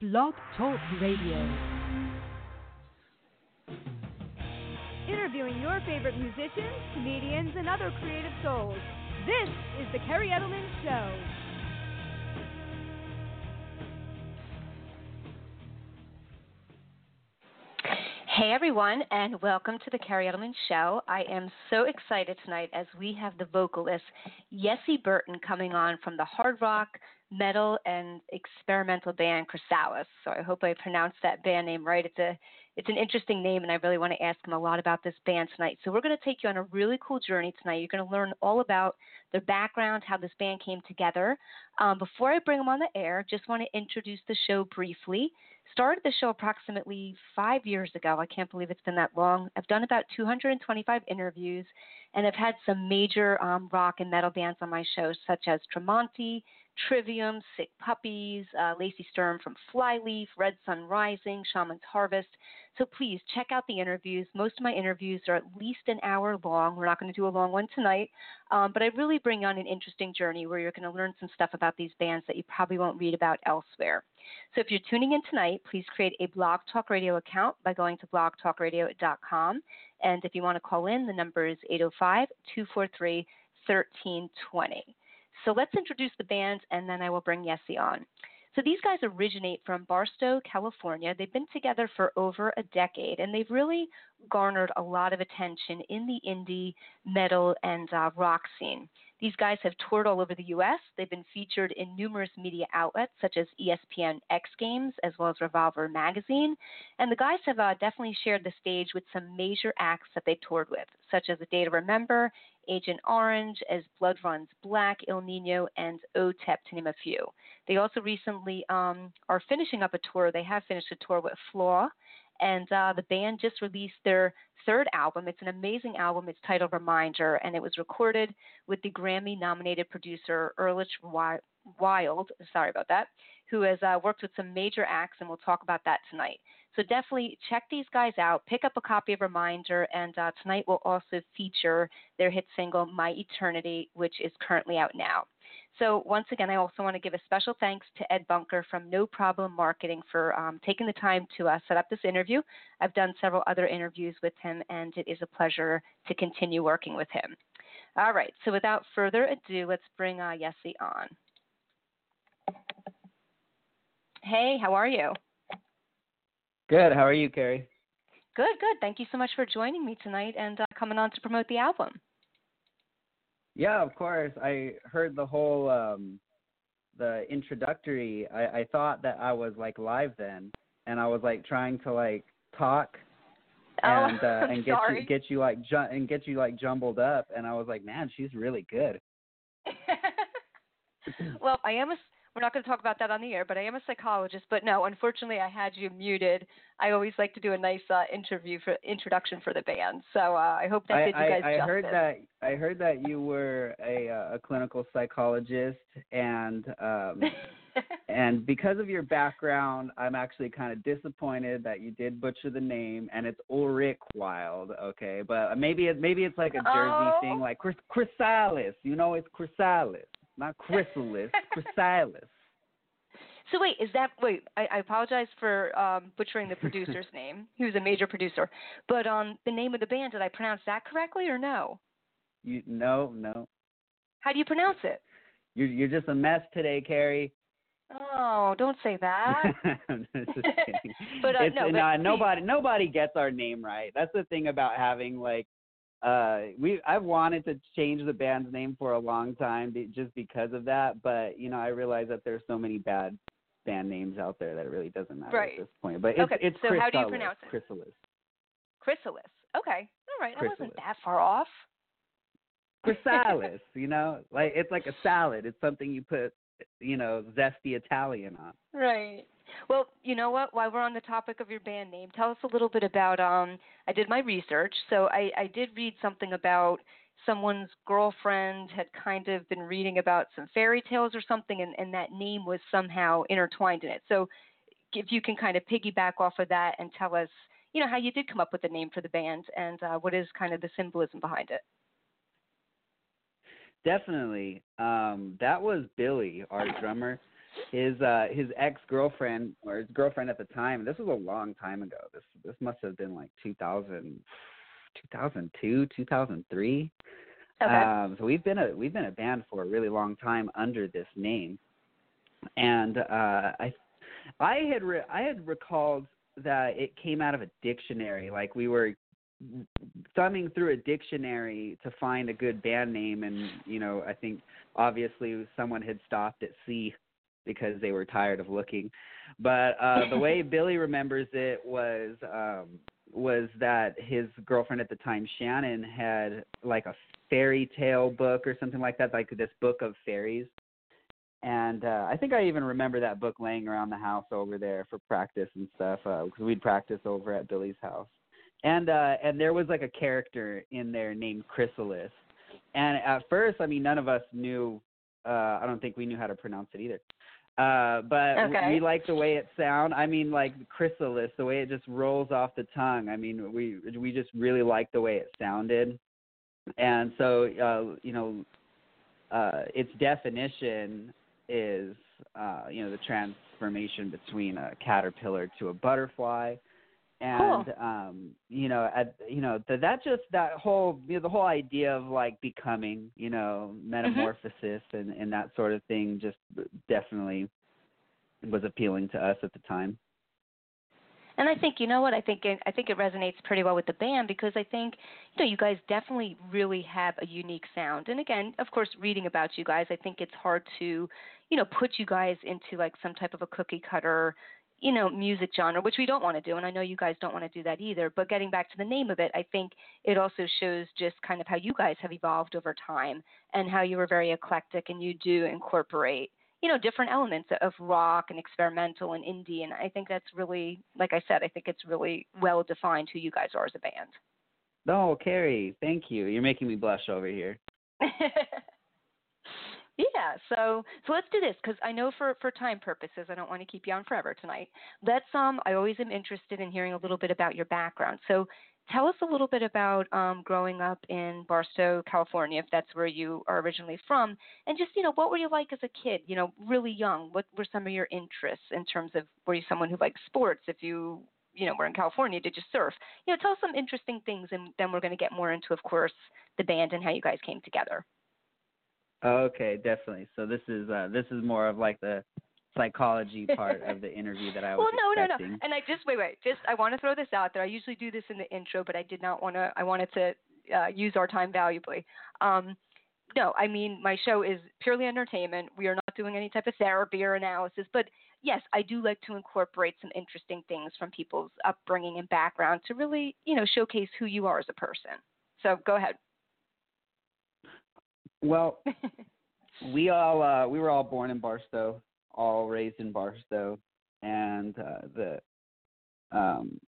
Blog Talk Radio. Interviewing your favorite musicians, comedians, and other creative souls. This is The Kerri Edelman Show. Hey everyone, and welcome to the Kerri Edelman Show. I am so excited tonight as we have the vocalist Yessie Burton coming on from the hard rock, metal, and experimental band Chrysalis. So I hope I pronounced that band name right. It's a it's an interesting name, and I really want to ask him a lot about this band tonight. So we're going to take you on a really cool journey tonight. You're going to learn all about their background, how this band came together. Um, before I bring them on the air, just want to introduce the show briefly started the show approximately five years ago. I can't believe it's been that long. I've done about 225 interviews, and I've had some major um, rock and metal bands on my show, such as Tremonti, Trivium, Sick Puppies, uh, Lacey Sturm from Flyleaf, Red Sun Rising, Shaman's Harvest. So please check out the interviews. Most of my interviews are at least an hour long. We're not going to do a long one tonight, um, but I really bring on an interesting journey where you're going to learn some stuff about these bands that you probably won't read about elsewhere. So if you're tuning in tonight, please create a Blog Talk Radio account by going to blogtalkradio.com. And if you want to call in, the number is 805 243 1320. So let's introduce the band and then I will bring Yessie on. So these guys originate from Barstow, California. They've been together for over a decade and they've really garnered a lot of attention in the indie, metal, and uh, rock scene. These guys have toured all over the U.S. They've been featured in numerous media outlets such as ESPN X Games as well as Revolver Magazine. And the guys have uh, definitely shared the stage with some major acts that they toured with, such as A Day to Remember, Agent Orange, As Blood Runs Black, Ill Niño, and OTEP, to name a few. They also recently um, are finishing up a tour. They have finished a tour with Flaw and uh, the band just released their third album. It's an amazing album. It's titled Reminder, and it was recorded with the Grammy-nominated producer Ehrlich Wild. Sorry about that. Who has uh, worked with some major acts, and we'll talk about that tonight. So definitely check these guys out. Pick up a copy of Reminder, and uh, tonight will also feature their hit single "My Eternity," which is currently out now. So, once again, I also want to give a special thanks to Ed Bunker from No Problem Marketing for um, taking the time to uh, set up this interview. I've done several other interviews with him, and it is a pleasure to continue working with him. All right, so without further ado, let's bring uh, Yessie on. Hey, how are you? Good. How are you, Kerri? Good, good. Thank you so much for joining me tonight and uh, coming on to promote the album. Yeah, of course. I heard the whole um the introductory. I, I thought that I was like live then, and I was like trying to like talk oh, and uh, and get sorry. you get you like ju- and get you like jumbled up, and I was like, man, she's really good. well, I am a we're not going to talk about that on the air, but I am a psychologist. But no, unfortunately, I had you muted. I always like to do a nice uh, interview for introduction for the band. So uh, I hope that I, did you guys I, I justice. heard that I heard that you were a uh, a clinical psychologist, and um, and because of your background, I'm actually kind of disappointed that you did butcher the name, and it's Ulrich Wild. Okay, but maybe it maybe it's like a Jersey Oh. thing, like Chris, Chrysalis. You know, it's Chrysalis, not Chrysalis. Chrysalis. So wait, is that wait? I, I apologize for um, butchering the producer's name. He was a major producer, but um, the name of the band did I pronounce that correctly or no? You no no. How do you pronounce it? You're you're just a mess today, Kerri. Oh, don't say that. I'm just kidding. But, uh, no, but nah, nobody nobody gets our name right. That's the thing about having like uh we I've wanted to change the band's name for a long time just because of that, but you know, I realize that there's so many bad band names out there that it really doesn't matter Right. at this point. But it's Okay, it's so how do you pronounce it? Chrysalis. Chrysalis. Okay, all right. I wasn't that far off. Chrysalis, you know? Like it's like a salad. It's something you put you know, zesty Italian on. Right. Well, you know what? While we're on the topic of your band name, tell us a little bit about. Um, I did my research, so I, I did read something about someone's girlfriend had kind of been reading about some fairy tales or something, and, and that name was somehow intertwined in it. So, if you can kind of piggyback off of that and tell us, you know, how you did come up with the name for the band and uh, what is kind of the symbolism behind it. Definitely. Um, that was Billy, our drummer. His uh his ex girlfriend or his girlfriend at the time. This was a long time ago. This this must have been like 2000, 2002, 2003. Okay. Um, so we've been a we've been a band for a really long time under this name, and uh, I I had re- I had recalled that it came out of a dictionary. Like we were thumbing through a dictionary to find a good band name, and you know I think obviously someone had stopped at C because they were tired of looking. But uh, the way Billy remembers it was um, was that his girlfriend at the time, Shannon, had like a fairy tale book or something like that, like this book of fairies. And uh, I think I even remember that book laying around the house over there for practice and stuff because uh, we'd practice over at Billy's house. And uh, and there was like a character in there named Chrysalis. And at first, I mean, none of us knew. Uh, I don't think we knew how to pronounce it either. Uh, but okay. we like the way it sound. I mean, like chrysalis, the way it just rolls off the tongue. I mean, we we just really like the way it sounded, and so uh, you know, uh, its definition is uh, you know the transformation between a caterpillar to a butterfly, and cool. um, you know, at, you know that that just that whole you know the whole idea of like becoming, you know, metamorphosis mm-hmm. and and that sort of thing just definitely was appealing to us at the time. And I think you know what I think it, I think it resonates pretty well with the band because I think you know you guys definitely really have a unique sound. And again, of course, reading about you guys, I think it's hard to you know put you guys into like some type of a cookie cutter you know music genre, which we don't want to do, and I know you guys don't want to do that either. But getting back to the name of it, I think it also shows just kind of how you guys have evolved over time and how you were very eclectic and you do incorporate you know different elements of rock and experimental and indie and i think that's really like i said i think it's really well defined who you guys are as a band no kerri thank you you're making me blush over here yeah so so let's do this because i know for for time purposes i don't want to keep you on forever tonight let's um i always am interested in hearing a little bit about your background so Tell us a little bit about um, growing up in Barstow, California, if that's where you are originally from, and just you know what were you like as a kid? You know, really young. What were some of your interests in terms of were you someone who liked sports? If you you know were in California, did you surf? You know, tell us some interesting things, and then we're going to get more into, of course, the band and how you guys came together. Okay, definitely. So this is uh, this is more of like the psychology part of the interview that I was well, no, expecting. no, no. And I just wait, wait. Just I want to throw this out there. I usually do this in the intro, but I did not want to. I wanted to uh, use our time valuably. Um, no, I mean my show is purely entertainment. We are not doing any type of therapy or analysis, but yes, I do like to incorporate some interesting things from people's upbringing and background to really, you know, showcase who you are as a person. So go ahead. Well, we all uh, we were all born in Barstow, all raised in Barstow, and uh, the um,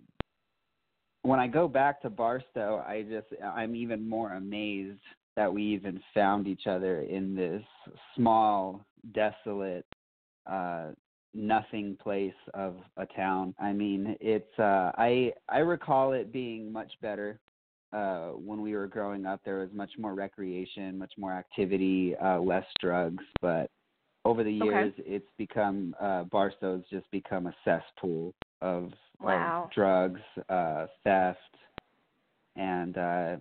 when I go back to Barstow, I just I'm even more amazed that we even found each other in this small, desolate, uh, nothing place of a town. I mean, it's uh, I I recall it being much better uh, when we were growing up. There was much more recreation, much more activity, uh, less drugs, but over the years okay. it's become uh barstow's just become a cesspool of, wow. of drugs uh theft and uh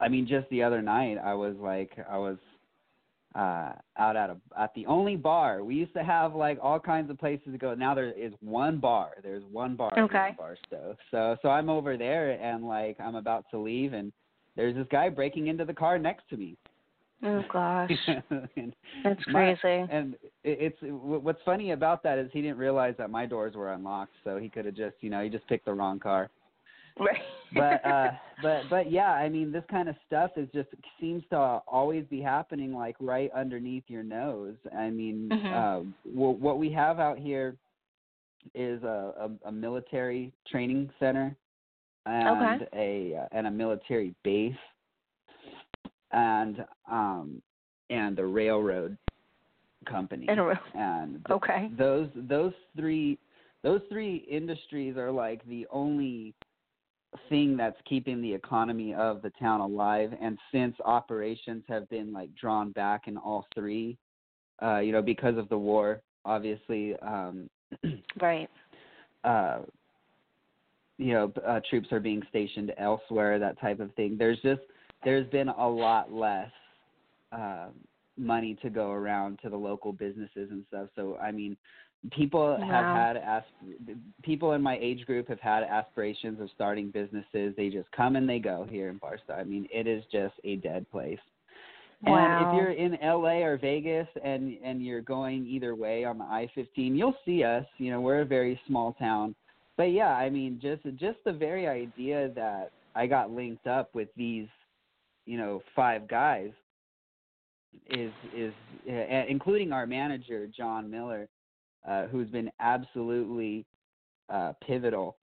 i mean just the other night i was like i was uh out at a at the only bar we used to have like all kinds of places to go now there is one bar there's one bar okay. in barstow so so i'm over there and like i'm about to leave and there's this guy breaking into the car next to me Oh gosh, and that's my, crazy. and it's what's funny about that is he didn't realize that my doors were unlocked, so he could have just you know he just picked the wrong car. Right. but uh but but yeah, I mean this kind of stuff is just seems to always be happening like right underneath your nose. I mean, mm-hmm. uh, w- what we have out here is a, a, a military training center and okay. a uh, and a military base and um and the railroad company and, and th- okay those those three those three industries are like the only thing that's keeping the economy of the town alive and since operations have been like drawn back in all three uh, you know, because of the war, obviously, um, right. Uh, you know, uh, troops are being stationed elsewhere, that type of thing. There's just there's been a lot less uh, money to go around to the local businesses and stuff. So I mean, people wow. have had asp- people in my age group have had aspirations of starting businesses. They just come and they go here in Barstow. I mean, it is just a dead place. Wow. And if you're in LA or Vegas and and you're going either way on the I-15, you'll see us. You know, we're a very small town. But yeah, I mean, just just the very idea that I got linked up with these, you know, five guys is is uh, including our manager John Miller, uh, who's been absolutely uh, pivotal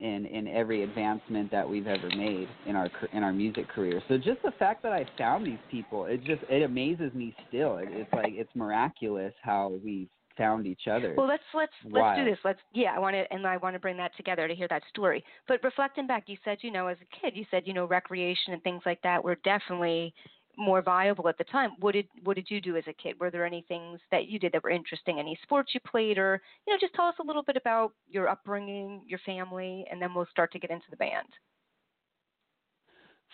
in in every advancement that we've ever made in our in our music career. So just the fact that I found these people, it just it amazes me still. It, it's like it's miraculous how we've found each other. Well, let's let's let's do this. Let's yeah, I want to and I want to bring that together to hear that story. But reflecting back, you said you know as a kid, you said you know recreation and things like that were definitely more viable at the time. What did what did you do as a kid? Were there any things that you did that were interesting? Any sports you played, or you know, just tell us a little bit about your upbringing, your family, and then we'll start to get into the band.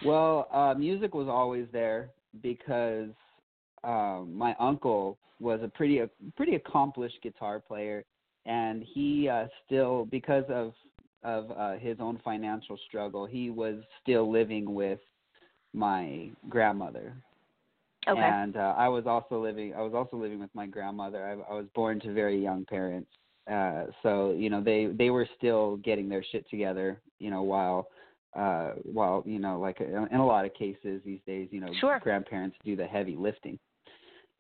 Well, uh, music was always there because um, my uncle was a pretty a pretty accomplished guitar player, and he uh, still because of of uh, his own financial struggle, he was still living with my grandmother. Okay. And uh, I was also living. I was also living with my grandmother. I, I was born to very young parents, uh, so you know they they were still getting their shit together. You know while uh while you know like in a lot of cases these days you know sure. grandparents do the heavy lifting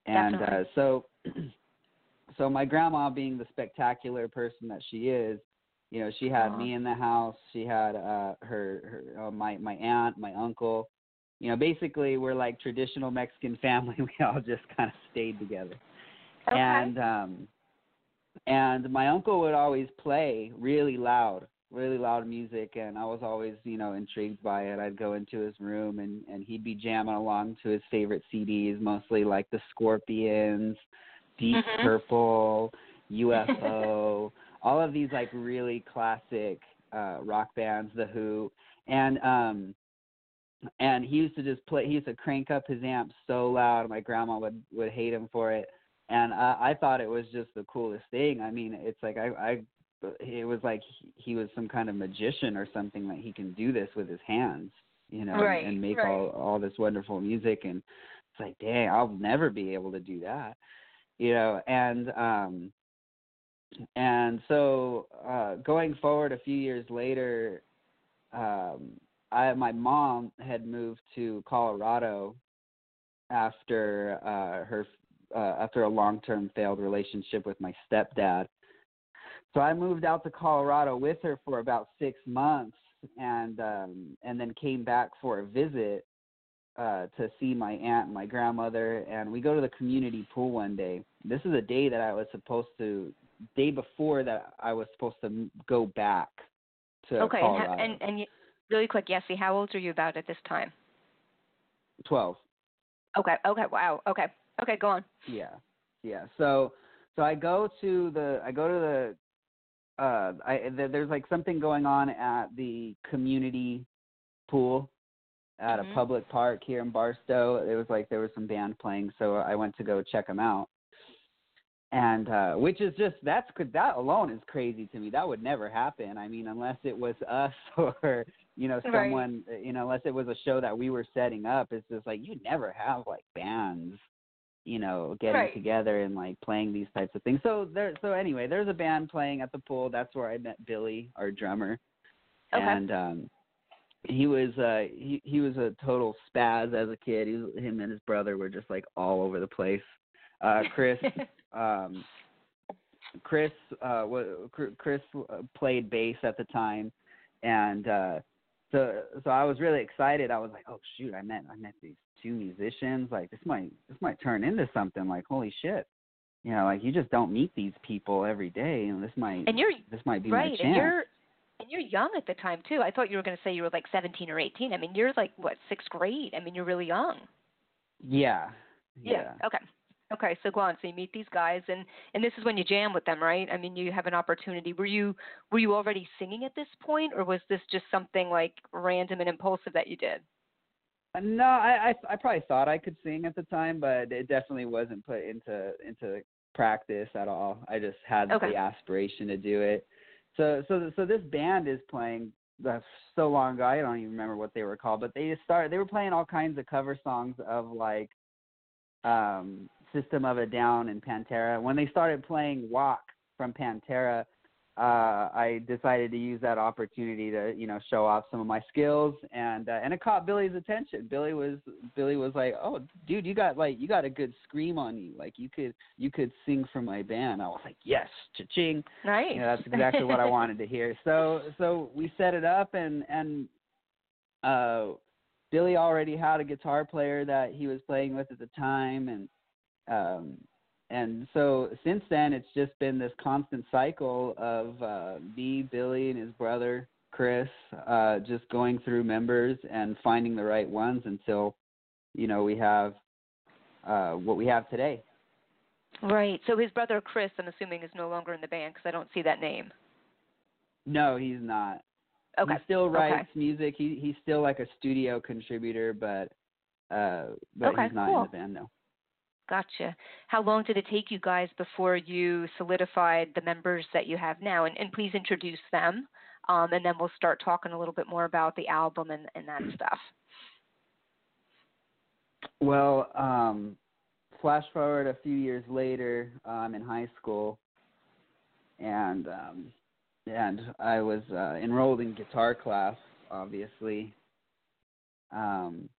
and Definitely. uh so so my grandma being the spectacular person that she is you know she had Aww. me in the house she had uh her her uh, my my aunt my uncle you know, basically we're like traditional Mexican family. We all just kind of stayed together. Okay. And um and my uncle would always play really loud, really loud music and I was always, you know, intrigued by it. I'd go into his room and and he'd be jamming along to his favorite CDs, mostly like the Scorpions, Deep Mhm. Purple, UFO, all of these like really classic uh rock bands, The Who. And um and he used to just play he used to crank up his amp so loud my grandma would would hate him for it. And i i thought it was just the coolest thing. I mean it's like i i it was like he, he was some kind of magician or something that he can do this with his hands you know Right, and make right. all all this wonderful music. And it's like dang i'll never be able to do that you know and um and so uh going forward a few years later um I my mom had moved to Colorado after uh her uh after a long-term failed relationship with my stepdad. So I moved out to Colorado with her for about 6 months and um and then came back for a visit uh to see my aunt and my grandmother and we go to the community pool one day. This is a day that I was supposed to day before that I was supposed to go back to okay. And, Colorado. ha- and and y- really quick, Yessie, how old are you about at this time? 12. Okay. Okay. Wow. Okay. Okay. Go on. Yeah, yeah. So, so I go to the, I go to the, uh, I th- there's like something going on at the community pool at Mhm. a public park here in Barstow. It was like there was some band playing, so I went to go check them out. And uh which is just that's that alone is crazy to me. That would never happen. I mean, unless it was us or you know Right. someone you know unless it was a show that we were setting up. It's just like you never have like bands you know, getting Right. together and like playing these types of things. So there so anyway, there's a band playing at the pool. That's where I met Billy, our drummer. Okay. And um he was uh he he was a total spaz as a kid. He was, him and his brother were just like all over the place. Uh Chris um Chris uh Chris uh, played bass at the time and uh so so I was really excited. I was like, "Oh shoot, I met I met these two musicians. Like this might this might turn into something like holy shit." You know, like you just don't meet these people every day and this might And you're this might be right, my chance. and you're and you're young at the time too. I thought you were going to say you were like 17 or 18. I mean, you're like what sixth grade. I mean, you're really young. yeah. Yeah. Okay. Okay, so go on. So you meet these guys, and and this is when you jam with them, right? I mean, you have an opportunity. Were you were you already singing at this point, or was this just something like random and impulsive that you did? Uh, no, I, I I probably thought I could sing at the time, but it definitely wasn't put into into practice at all. I just had okay. the aspiration to do it. So so so this band is playing that's so long ago. I don't even remember what they were called, but they just started. They were playing all kinds of cover songs of like um System of a Down and Pantera. When they started playing Walk from Pantera, uh, I decided to use that opportunity to you know show off some of my skills and uh, and it caught Billy's attention. Billy was Billy was like, "Oh, dude, you got like you got a good scream on you. Like you could you could sing for my band." I was like, "Yes, cha-ching!" Nice. You know, that's exactly what I wanted to hear. So so we set it up and and uh, Billy already had a guitar player that he was playing with at the time and um and so since then it's just been this constant cycle of uh me billy and his brother chris uh just going through members and finding the right ones until you know we have uh what we have today. Right. So his brother chris i'm assuming is no longer in the band because i don't see that name. No he's not. Okay. he still writes okay. music. He he's still like a studio contributor but uh but okay, he's not cool. in the band no Gotcha. How long did it take you guys before you solidified the members that you have now? And, and please introduce them, um, and then we'll start talking a little bit more about the album and, and that stuff. Well, um, flash forward a few years later, I'm in high school, and um, and I was uh, enrolled in guitar class, obviously. Um,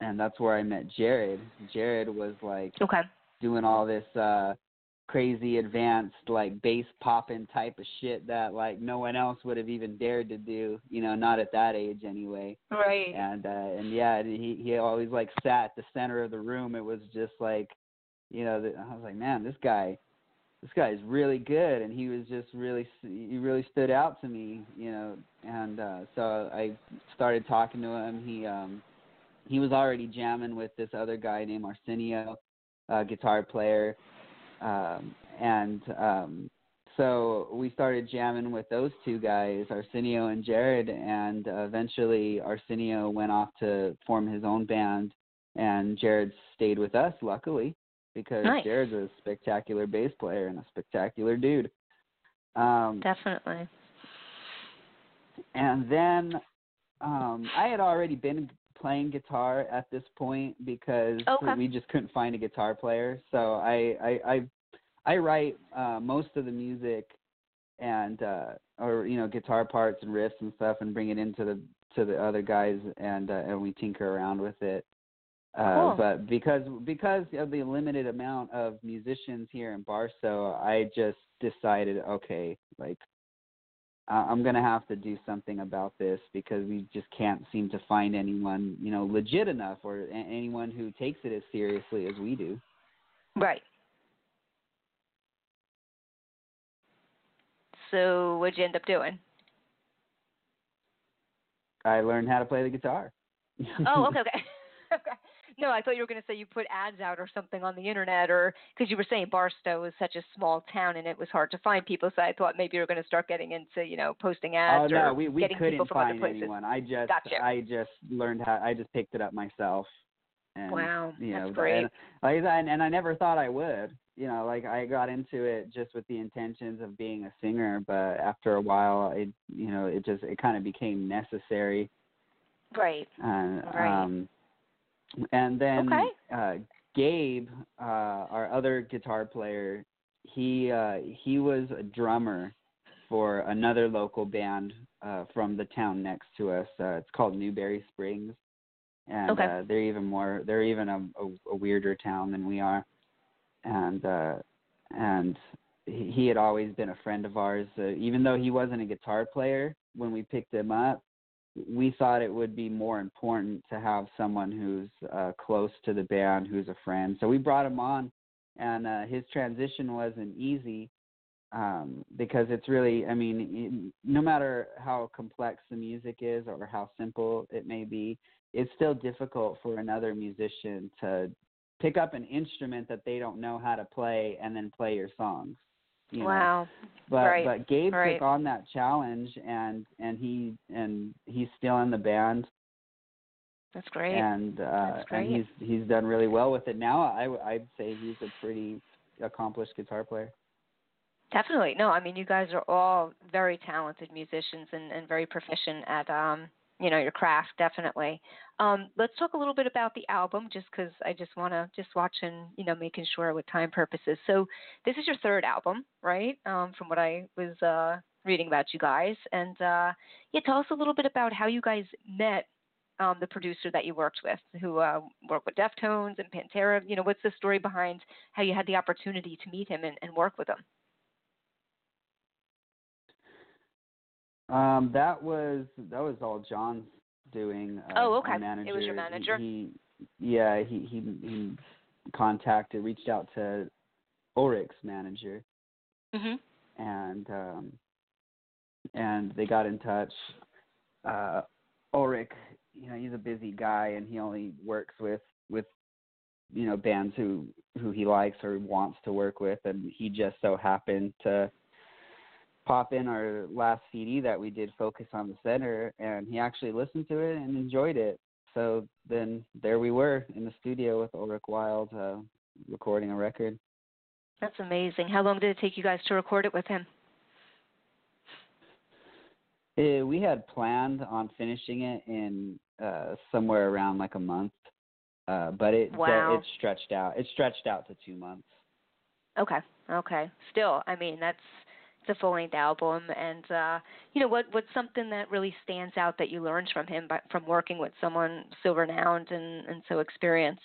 and that's where I met Jared. Jared was like okay. doing all this uh crazy advanced like bass popping type of shit that like no one else would have even dared to do, you know, not at that age anyway. Right. And uh and yeah, he he always like sat at the center of the room. It was just like you know, the, I was like, man, this guy this guy's really good and he was just really he really stood out to me, you know. And uh so I started talking to him. He um he was already jamming with this other guy named Arsenio, uh, guitar player, um, and um, so we started jamming with those two guys, Arsenio and Jared, and uh, eventually Arsenio went off to form his own band, and Jared stayed with us, luckily, because nice. Jared's a spectacular bass player and a spectacular dude. Um, Definitely. And then um, I had already been playing guitar at this point because okay. we just couldn't find a guitar player. So I I I, I write uh, most of the music and uh, or you know guitar parts and riffs and stuff and bring it into the to the other guys and uh, and we tinker around with it. Uh, cool. But because because of the limited amount of musicians here in Barstow, I just decided, okay, like I'm going to have to do something about this because we just can't seem to find anyone, you know, legit enough or a- anyone who takes it as seriously as we do. Right. So, what'd you end up doing? I learned how to play the guitar. Oh, okay, okay. okay. No, I thought you were going to say you put ads out or something on the internet, or because you were saying Barstow is such a small town and it was hard to find people. So I thought maybe you were going to start getting into, you know, posting ads oh no, or we we getting couldn't people from find other places. anyone. I just Gotcha. I just learned how. I just picked it up myself. And, Wow, you that's great. And, and and I never thought I would. You know, like I got into it just with the intentions of being a singer, but after a while, it you know it just it kind of became necessary. Right. And Right. um, and then Okay. uh, Gabe, uh, our other guitar player, he uh, he was a drummer for another local band uh, from the town next to us. Uh, it's called Newberry Springs, and Okay. uh, they're even more they're even a, a, a weirder town than we are, and uh, and he, he had always been a friend of ours. Uh, even though he wasn't a guitar player when we picked him up, we thought it would be more important to have someone who's uh, close to the band, who's a friend. So we brought him on, and uh, his transition wasn't easy um, because it's really, I mean, no matter how complex the music is or how simple it may be, it's still difficult for another musician to pick up an instrument that they don't know how to play and then play your songs. You know? wow. But Right, but Gabe right. took on that challenge and and he and he's still in the band That's great. and uh That's and he's he's done really well with it now. I I'd say he's a pretty accomplished guitar player. Definitely. No, I mean you guys are all very talented musicians and, and very proficient at um, you know, your craft, definitely. Um, let's talk a little bit about the album just cuz I just want to just watch and, you know, making sure with time purposes. So, this is your third album, right? Um, from what I was uh reading about you guys and uh yeah, tell us a little bit about how you guys met um, the producer that you worked with, who uh, worked with Deftones and Pantera. You know, what's the story behind how you had the opportunity to meet him and, and work with him? Um, that was that was all John's doing. Uh, Oh, okay. It was your manager? He, he yeah, he he he contacted, reached out to Ulrich's manager, Mhm. and um, and they got in touch. Uh, Ulrich, you know, he's a busy guy, and he only works with with you know bands who who he likes or wants to work with, and he just so happened to pop in our last CD that we did, Focus on the Center, and he actually listened to it and enjoyed it. So then there we were in the studio with Ulrich Wild, uh, recording a record. That's amazing. How long did it take you guys to record it with him? Eh, we had planned on finishing it in uh, somewhere around like a month, uh, but it Wow. it stretched out. It stretched out to two months. Okay. Okay. Still, I mean, that's a full length album, and uh, you know what? What's something that really stands out that you learned from him by, from working with someone so renowned and and so experienced?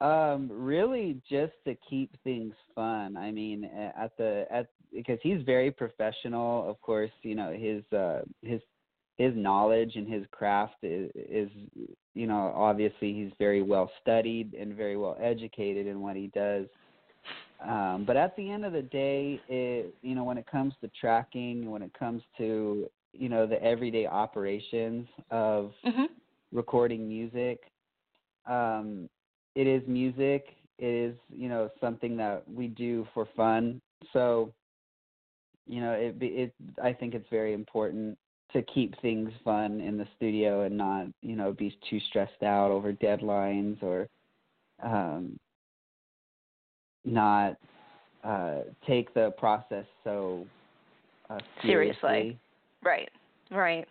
Um, really, just to keep things fun. I mean, at the at because he's very professional. Of course, you know his uh, his his knowledge and his craft is, is you know obviously he's very well studied and very well educated in what he does. Um, but at the end of the day, it you know when it comes to tracking, when it comes to you know the everyday operations of Mhm. recording music. Um, it is music. It is you know something that we do for fun. So, you know, it it I think it's very important to keep things fun in the studio and not you know be too stressed out over deadlines or um, not uh, take the process so uh, Seriously. seriously. Right. Right.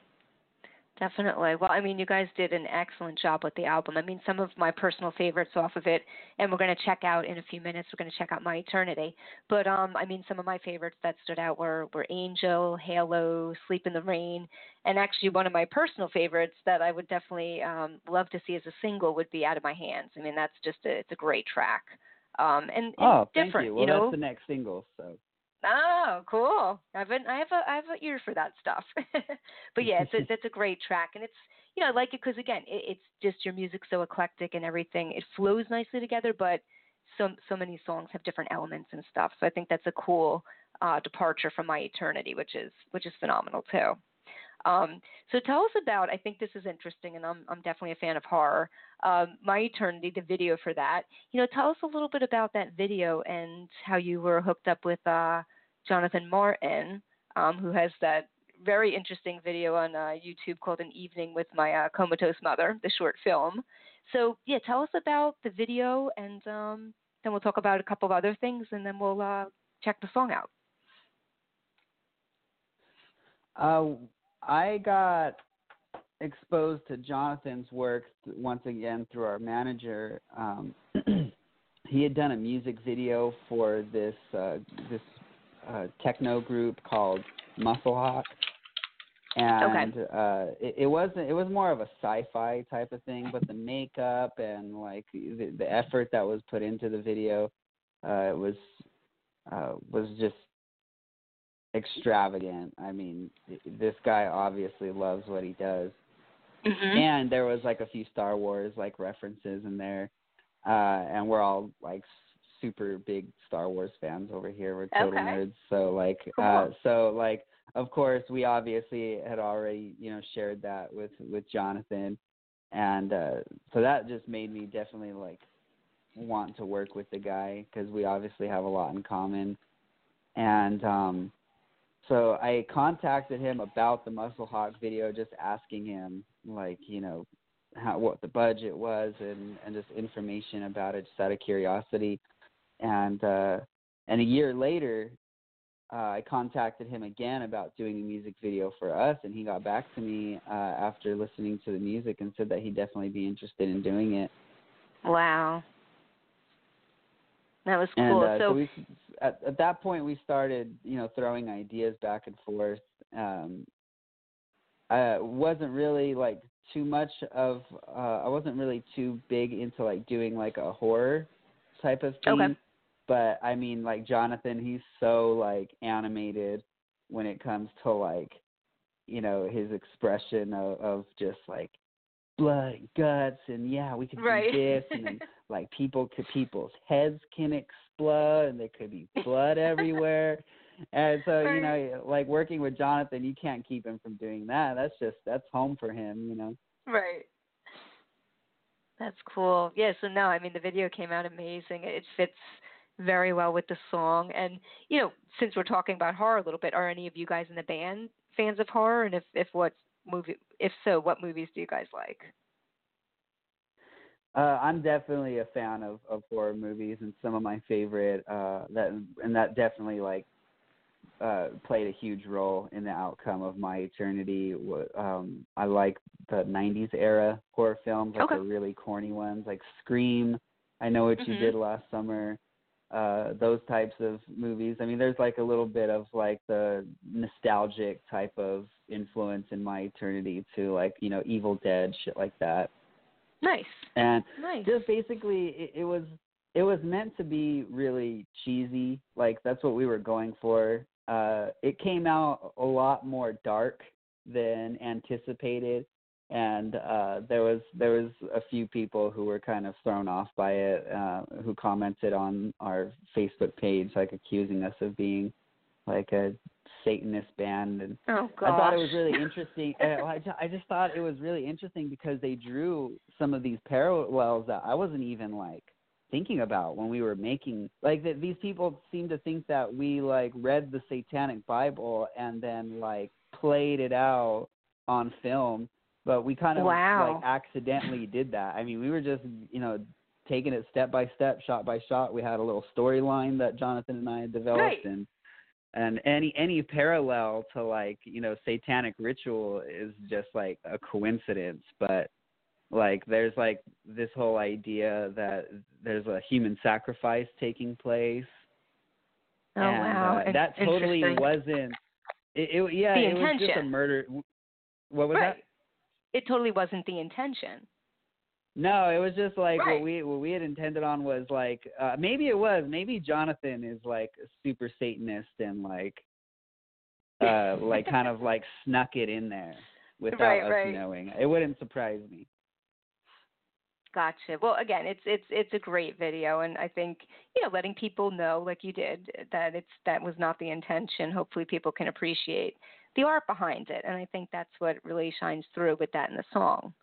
Definitely. Well, I mean, you guys did an excellent job with the album. I mean, some of my personal favorites off of it, and we're going to check out in a few minutes. We're going to check out My Eternity. But um, I mean, some of my favorites that stood out were were Angel, Halo, Sleep in the Rain, and actually one of my personal favorites that I would definitely um, love to see as a single would be Out of My Hands. I mean, that's just a it's a great track. Um, and, and Oh, thank different, you. Well, know. that's the next single. So. Oh, cool! I've been, I have a I have an ear for that stuff. but yeah, it's a, it's a great track, and it's you know I like it because again, it, it's just your music's so eclectic and everything. It flows nicely together, but so so many songs have different elements and stuff. So I think that's a cool uh, departure from My Eternity, which is which is phenomenal too. Um, so tell us about. I think this is interesting, and I'm I'm definitely a fan of horror. Um, My Eternity, the video for that. You know, tell us a little bit about that video and how you were hooked up with uh, Jonathan Martin, um, who has that very interesting video on uh, YouTube called "An Evening with My uh, Comatose Mother," the short film. So yeah, tell us about the video, and um, then we'll talk about a couple of other things, and then we'll uh, check the song out. I got exposed to Jonathan's work once again through our manager. Um, he had done a music video for this uh, this uh, techno group called Muscle Hawk, and uh, it, it wasn't. It was more of a sci-fi type of thing, but the makeup and like the, the effort that was put into the video uh, was uh, was just extravagant. I mean, this guy obviously loves what he does. Mm-hmm. And there was like a few Star Wars like references in there. Uh and we're all like super big Star Wars fans over here. We're total Okay. nerds. So like Cool. uh so like of course we obviously had already, you know, shared that with with Jonathan and uh, so that just made me definitely like want to work with the guy because we obviously have a lot in common, and um, so I contacted him about the Muscle Hawk video, just asking him like you know how what the budget was and and just information about it, just out of curiosity, and uh, and a year later uh, I contacted him again about doing a music video for us, and he got back to me uh, after listening to the music and said that he'd definitely be interested in doing it. Wow, that was And cool. uh, so, so we, at, at that point, we started, you know, throwing ideas back and forth. Um, I wasn't really like too much of. Uh, I wasn't really too big into like doing like a horror type of thing. Okay. But I mean, like Jonathan, he's so like animated when it comes to like, you know, his expression of, of just like blood and guts and yeah, we can Right. do this and like people could people's heads can explode and there could be blood everywhere. And so, you know, like working with Jonathan, you can't keep him from doing that. That's just that's home for him, you know. right. That's cool. Yeah, so no, I mean the video came out amazing. It fits very well with the song. And, you know, since we're talking about horror a little bit, are any of you guys in the band fans of horror? And if if what movie if so, what movies do you guys like? Uh, I'm definitely a fan of, of horror movies, and some of my favorite uh, that and that definitely like uh, played a huge role in the outcome of my eternity. Um, I like the '90s era horror films, like Okay. the really corny ones, like Scream. I know what you Mhm. did last summer. Uh, those types of movies. I mean, there's like a little bit of like the nostalgic type of influence in my eternity to like you know, Evil Dead, shit like that. Nice. And Nice. just basically it, it was it was meant to be really cheesy like that's what we were going for uh it came out a lot more dark than anticipated and uh there was there was a few people who were kind of thrown off by it uh who commented on our facebook page like accusing us of being like a satanist band and oh. I thought it was really interesting. uh, I, I just thought it was really interesting because they drew some of these parallels that I wasn't even like thinking about when we were making like that these people seem to think that we like read the satanic bible and then like played it out on film but we kind of Wow. like accidentally did that i mean we were just you know taking it step by step shot by shot we had a little storyline that jonathan and i had developed Right. and and any any parallel to like you know satanic ritual is just like a coincidence but like there's like this whole idea that there's a human sacrifice taking place oh and wow. uh, that totally wasn't it, it yeah it was just a murder what was right. that It totally wasn't the intention. no it was just like Right. what we what we had intended on was like uh maybe it was maybe jonathan is like a super satanist and like uh like kind of like snuck it in there without Right, us right. knowing it wouldn't surprise me Gotcha. Well, again, it's it's it's a great video, and I think you know letting people know, like you did, that it's that was not the intention. Hopefully, people can appreciate the art behind it, and I think that's what really shines through with that in the song.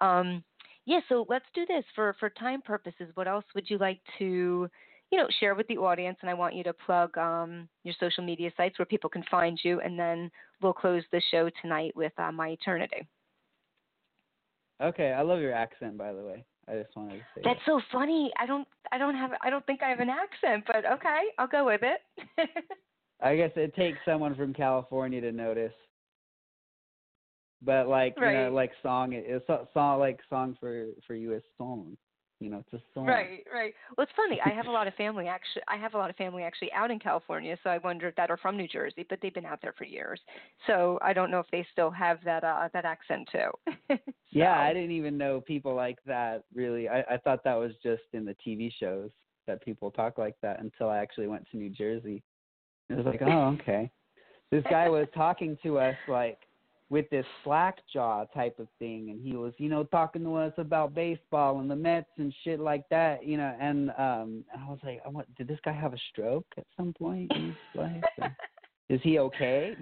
Um, yeah. So let's do this for for time purposes. What else would you like to you know share with the audience? And I want you to plug um, your social media sites where people can find you, and then we'll close the show tonight with uh, My Eternity. okay i love your accent by the way i just wanted to say That's so funny. I don't I don't have I don't think I have an accent, but okay, I'll go with it. i guess it takes someone from california to notice but like you know like song it's a song like song for for you is song you know it's a song right, right. Well, it's funny. I have a lot of family actually. I have a lot of family actually out in California, so I wonder if that are from New Jersey, but they've been out there for years. So I don't know if they still have that uh that accent too. Yeah, I didn't even know people like that really. I, I thought that was just in the TV shows that people talk like that until I actually went to New Jersey. It was like, oh, okay. This guy was talking to us like with this slack jaw type of thing and he was, you know, talking to us about baseball and the Mets and shit like that, you know, and um I was like, I want did this guy have a stroke at some point in his life? Is he okay?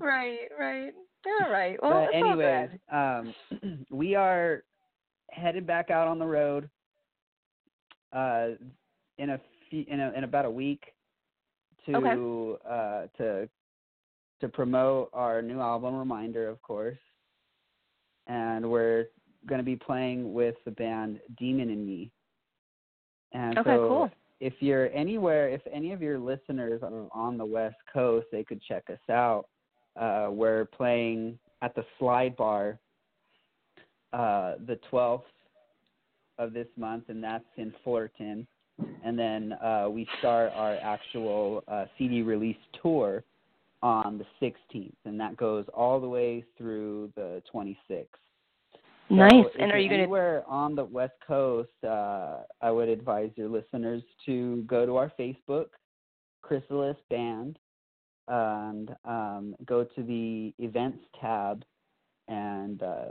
Right, right. All right. Well, but anyways, um, we are headed back out on the road uh, in a few, in, a, in about a week to Okay. uh, to to promote our new album Reminder, of course, and we're going to be playing with the band Demon in Me. And Okay, so cool. if you're anywhere, if any of your listeners are on the West Coast, they could check us out. Uh, we're playing at the Slide Bar uh, the 12th of this month, and that's in Fullerton. And then uh, we start our actual uh, CD release tour on the 16th, and that goes all the way through the 26th. So nice. And are you going to? anywhere on the West Coast? Uh, I would advise your listeners to go to our Facebook, Chrysalis Band, and um, go to the events tab and uh,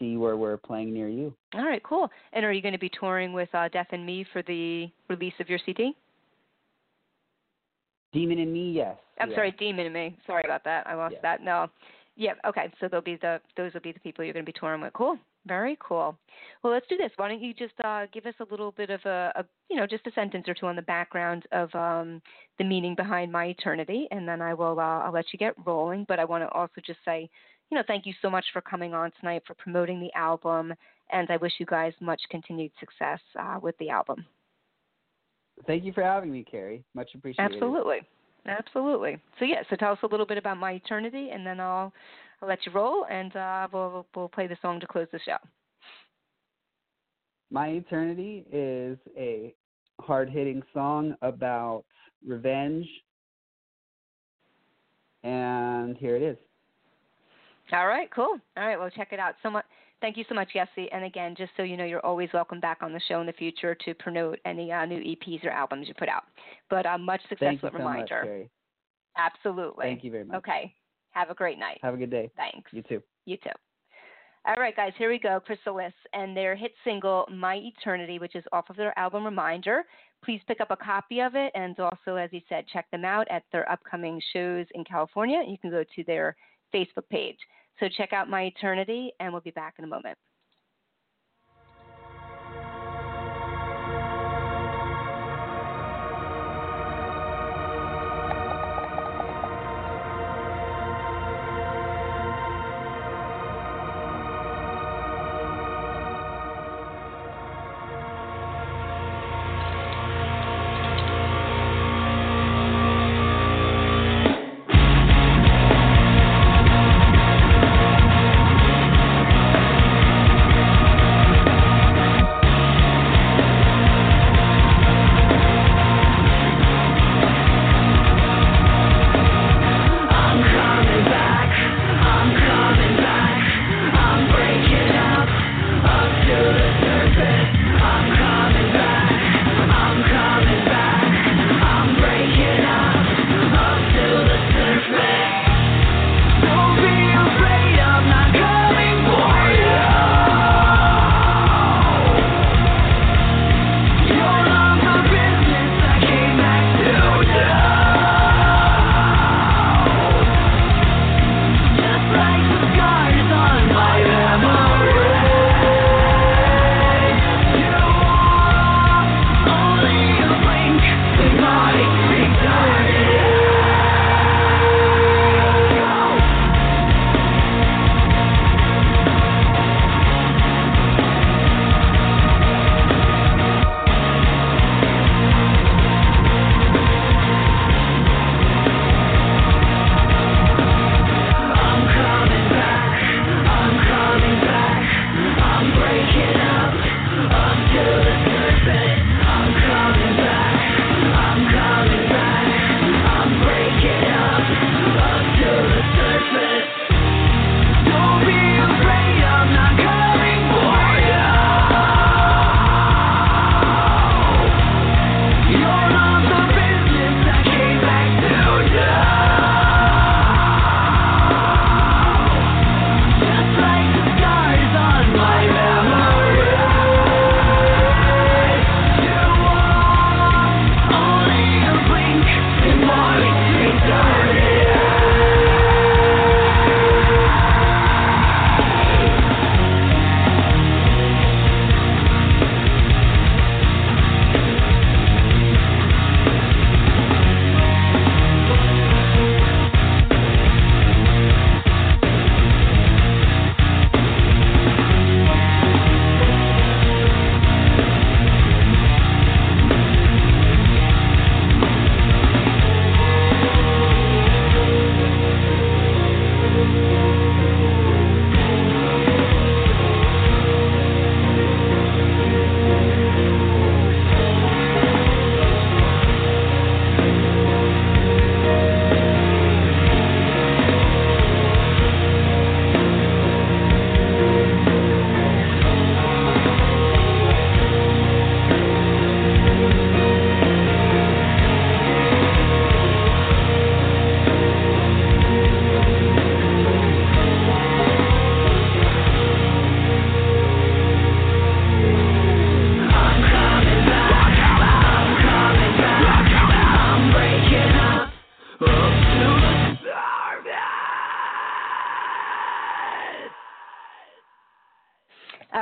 see where we're playing near you. All right, cool. And are you going to be touring with uh, Death and Me for the release of your CD? Demon and Me, yes. I'm yeah. sorry, Demon and Me. Sorry about that. I lost Yeah. that. No. Yeah. Okay. So they'll be the those will be the people you're going to be touring with. Cool. Very cool. Well, let's do this. Why don't you just uh, give us a little bit of a, a, you know, just a sentence or two on the background of um, the meaning behind my eternity, and then I will uh, I'll let you get rolling. But I want to also just say, you know, thank you so much for coming on tonight for promoting the album, and I wish you guys much continued success uh, with the album. Thank you for having me, Kerri. Much appreciated. Absolutely. Absolutely. So yeah, so tell us a little bit about my eternity, and then I'll I'll let you roll, and uh, we'll we'll play the song to close the show. My Eternity is a hard hitting song about revenge. And here it is. All right, cool. All right, well check it out. So much. Thank you so much, Yessie. And again, just so you know, you're always welcome back on the show in the future to promote any uh, new EPs or albums you put out. But uh, much success Thank you with so much, Reminder. Kerri. Absolutely. Thank you very much. Okay. Have a great night. Have a good day. Thanks. You too. You too. All right, guys, here we go. Chrysalis and their hit single, My Eternity, which is off of their album Reminder. Please pick up a copy of it. And also, as he said, check them out at their upcoming shows in California. You can go to their Facebook page. So check out My Eternity, and we'll be back in a moment.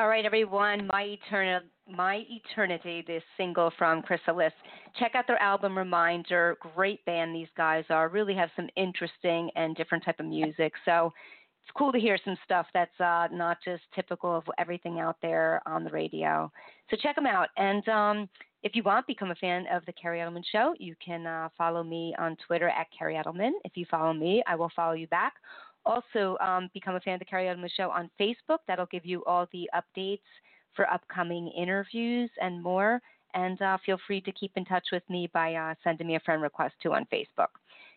Right, everyone. My eternity, my eternity. This single from Chrysalis. Check out their album Reminder. Great band these guys are. Really have some interesting and different type of music. So it's cool to hear some stuff that's uh, not just typical of everything out there on the radio. So check them out. And um, if you want, become a fan of the Kerri Edelman Show. You can uh, follow me on Twitter at Kerri Edelman. If you follow me, I will follow you back. Also, um, become a fan of the Kerri Edelman Show on Facebook. That'll give you all the updates for upcoming interviews and more. And uh, feel free to keep in touch with me by uh, sending me a friend request too on Facebook.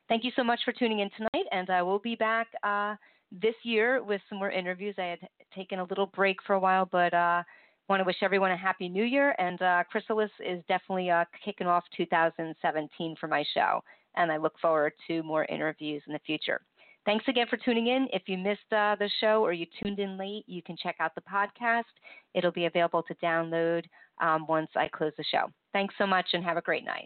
Thank you so much for tuning in tonight, and I will be back uh, this year with some more interviews. I had taken a little break for a while, but uh, want to wish everyone a happy new year. And uh, Chrysalis is definitely uh, kicking off 2017 for my show, and I look forward to more interviews in the future. Thanks again for tuning in. If you missed uh, the show or you tuned in late, you can check out the podcast. It'll be available to download um, once I close the show. Thanks so much and have a great night.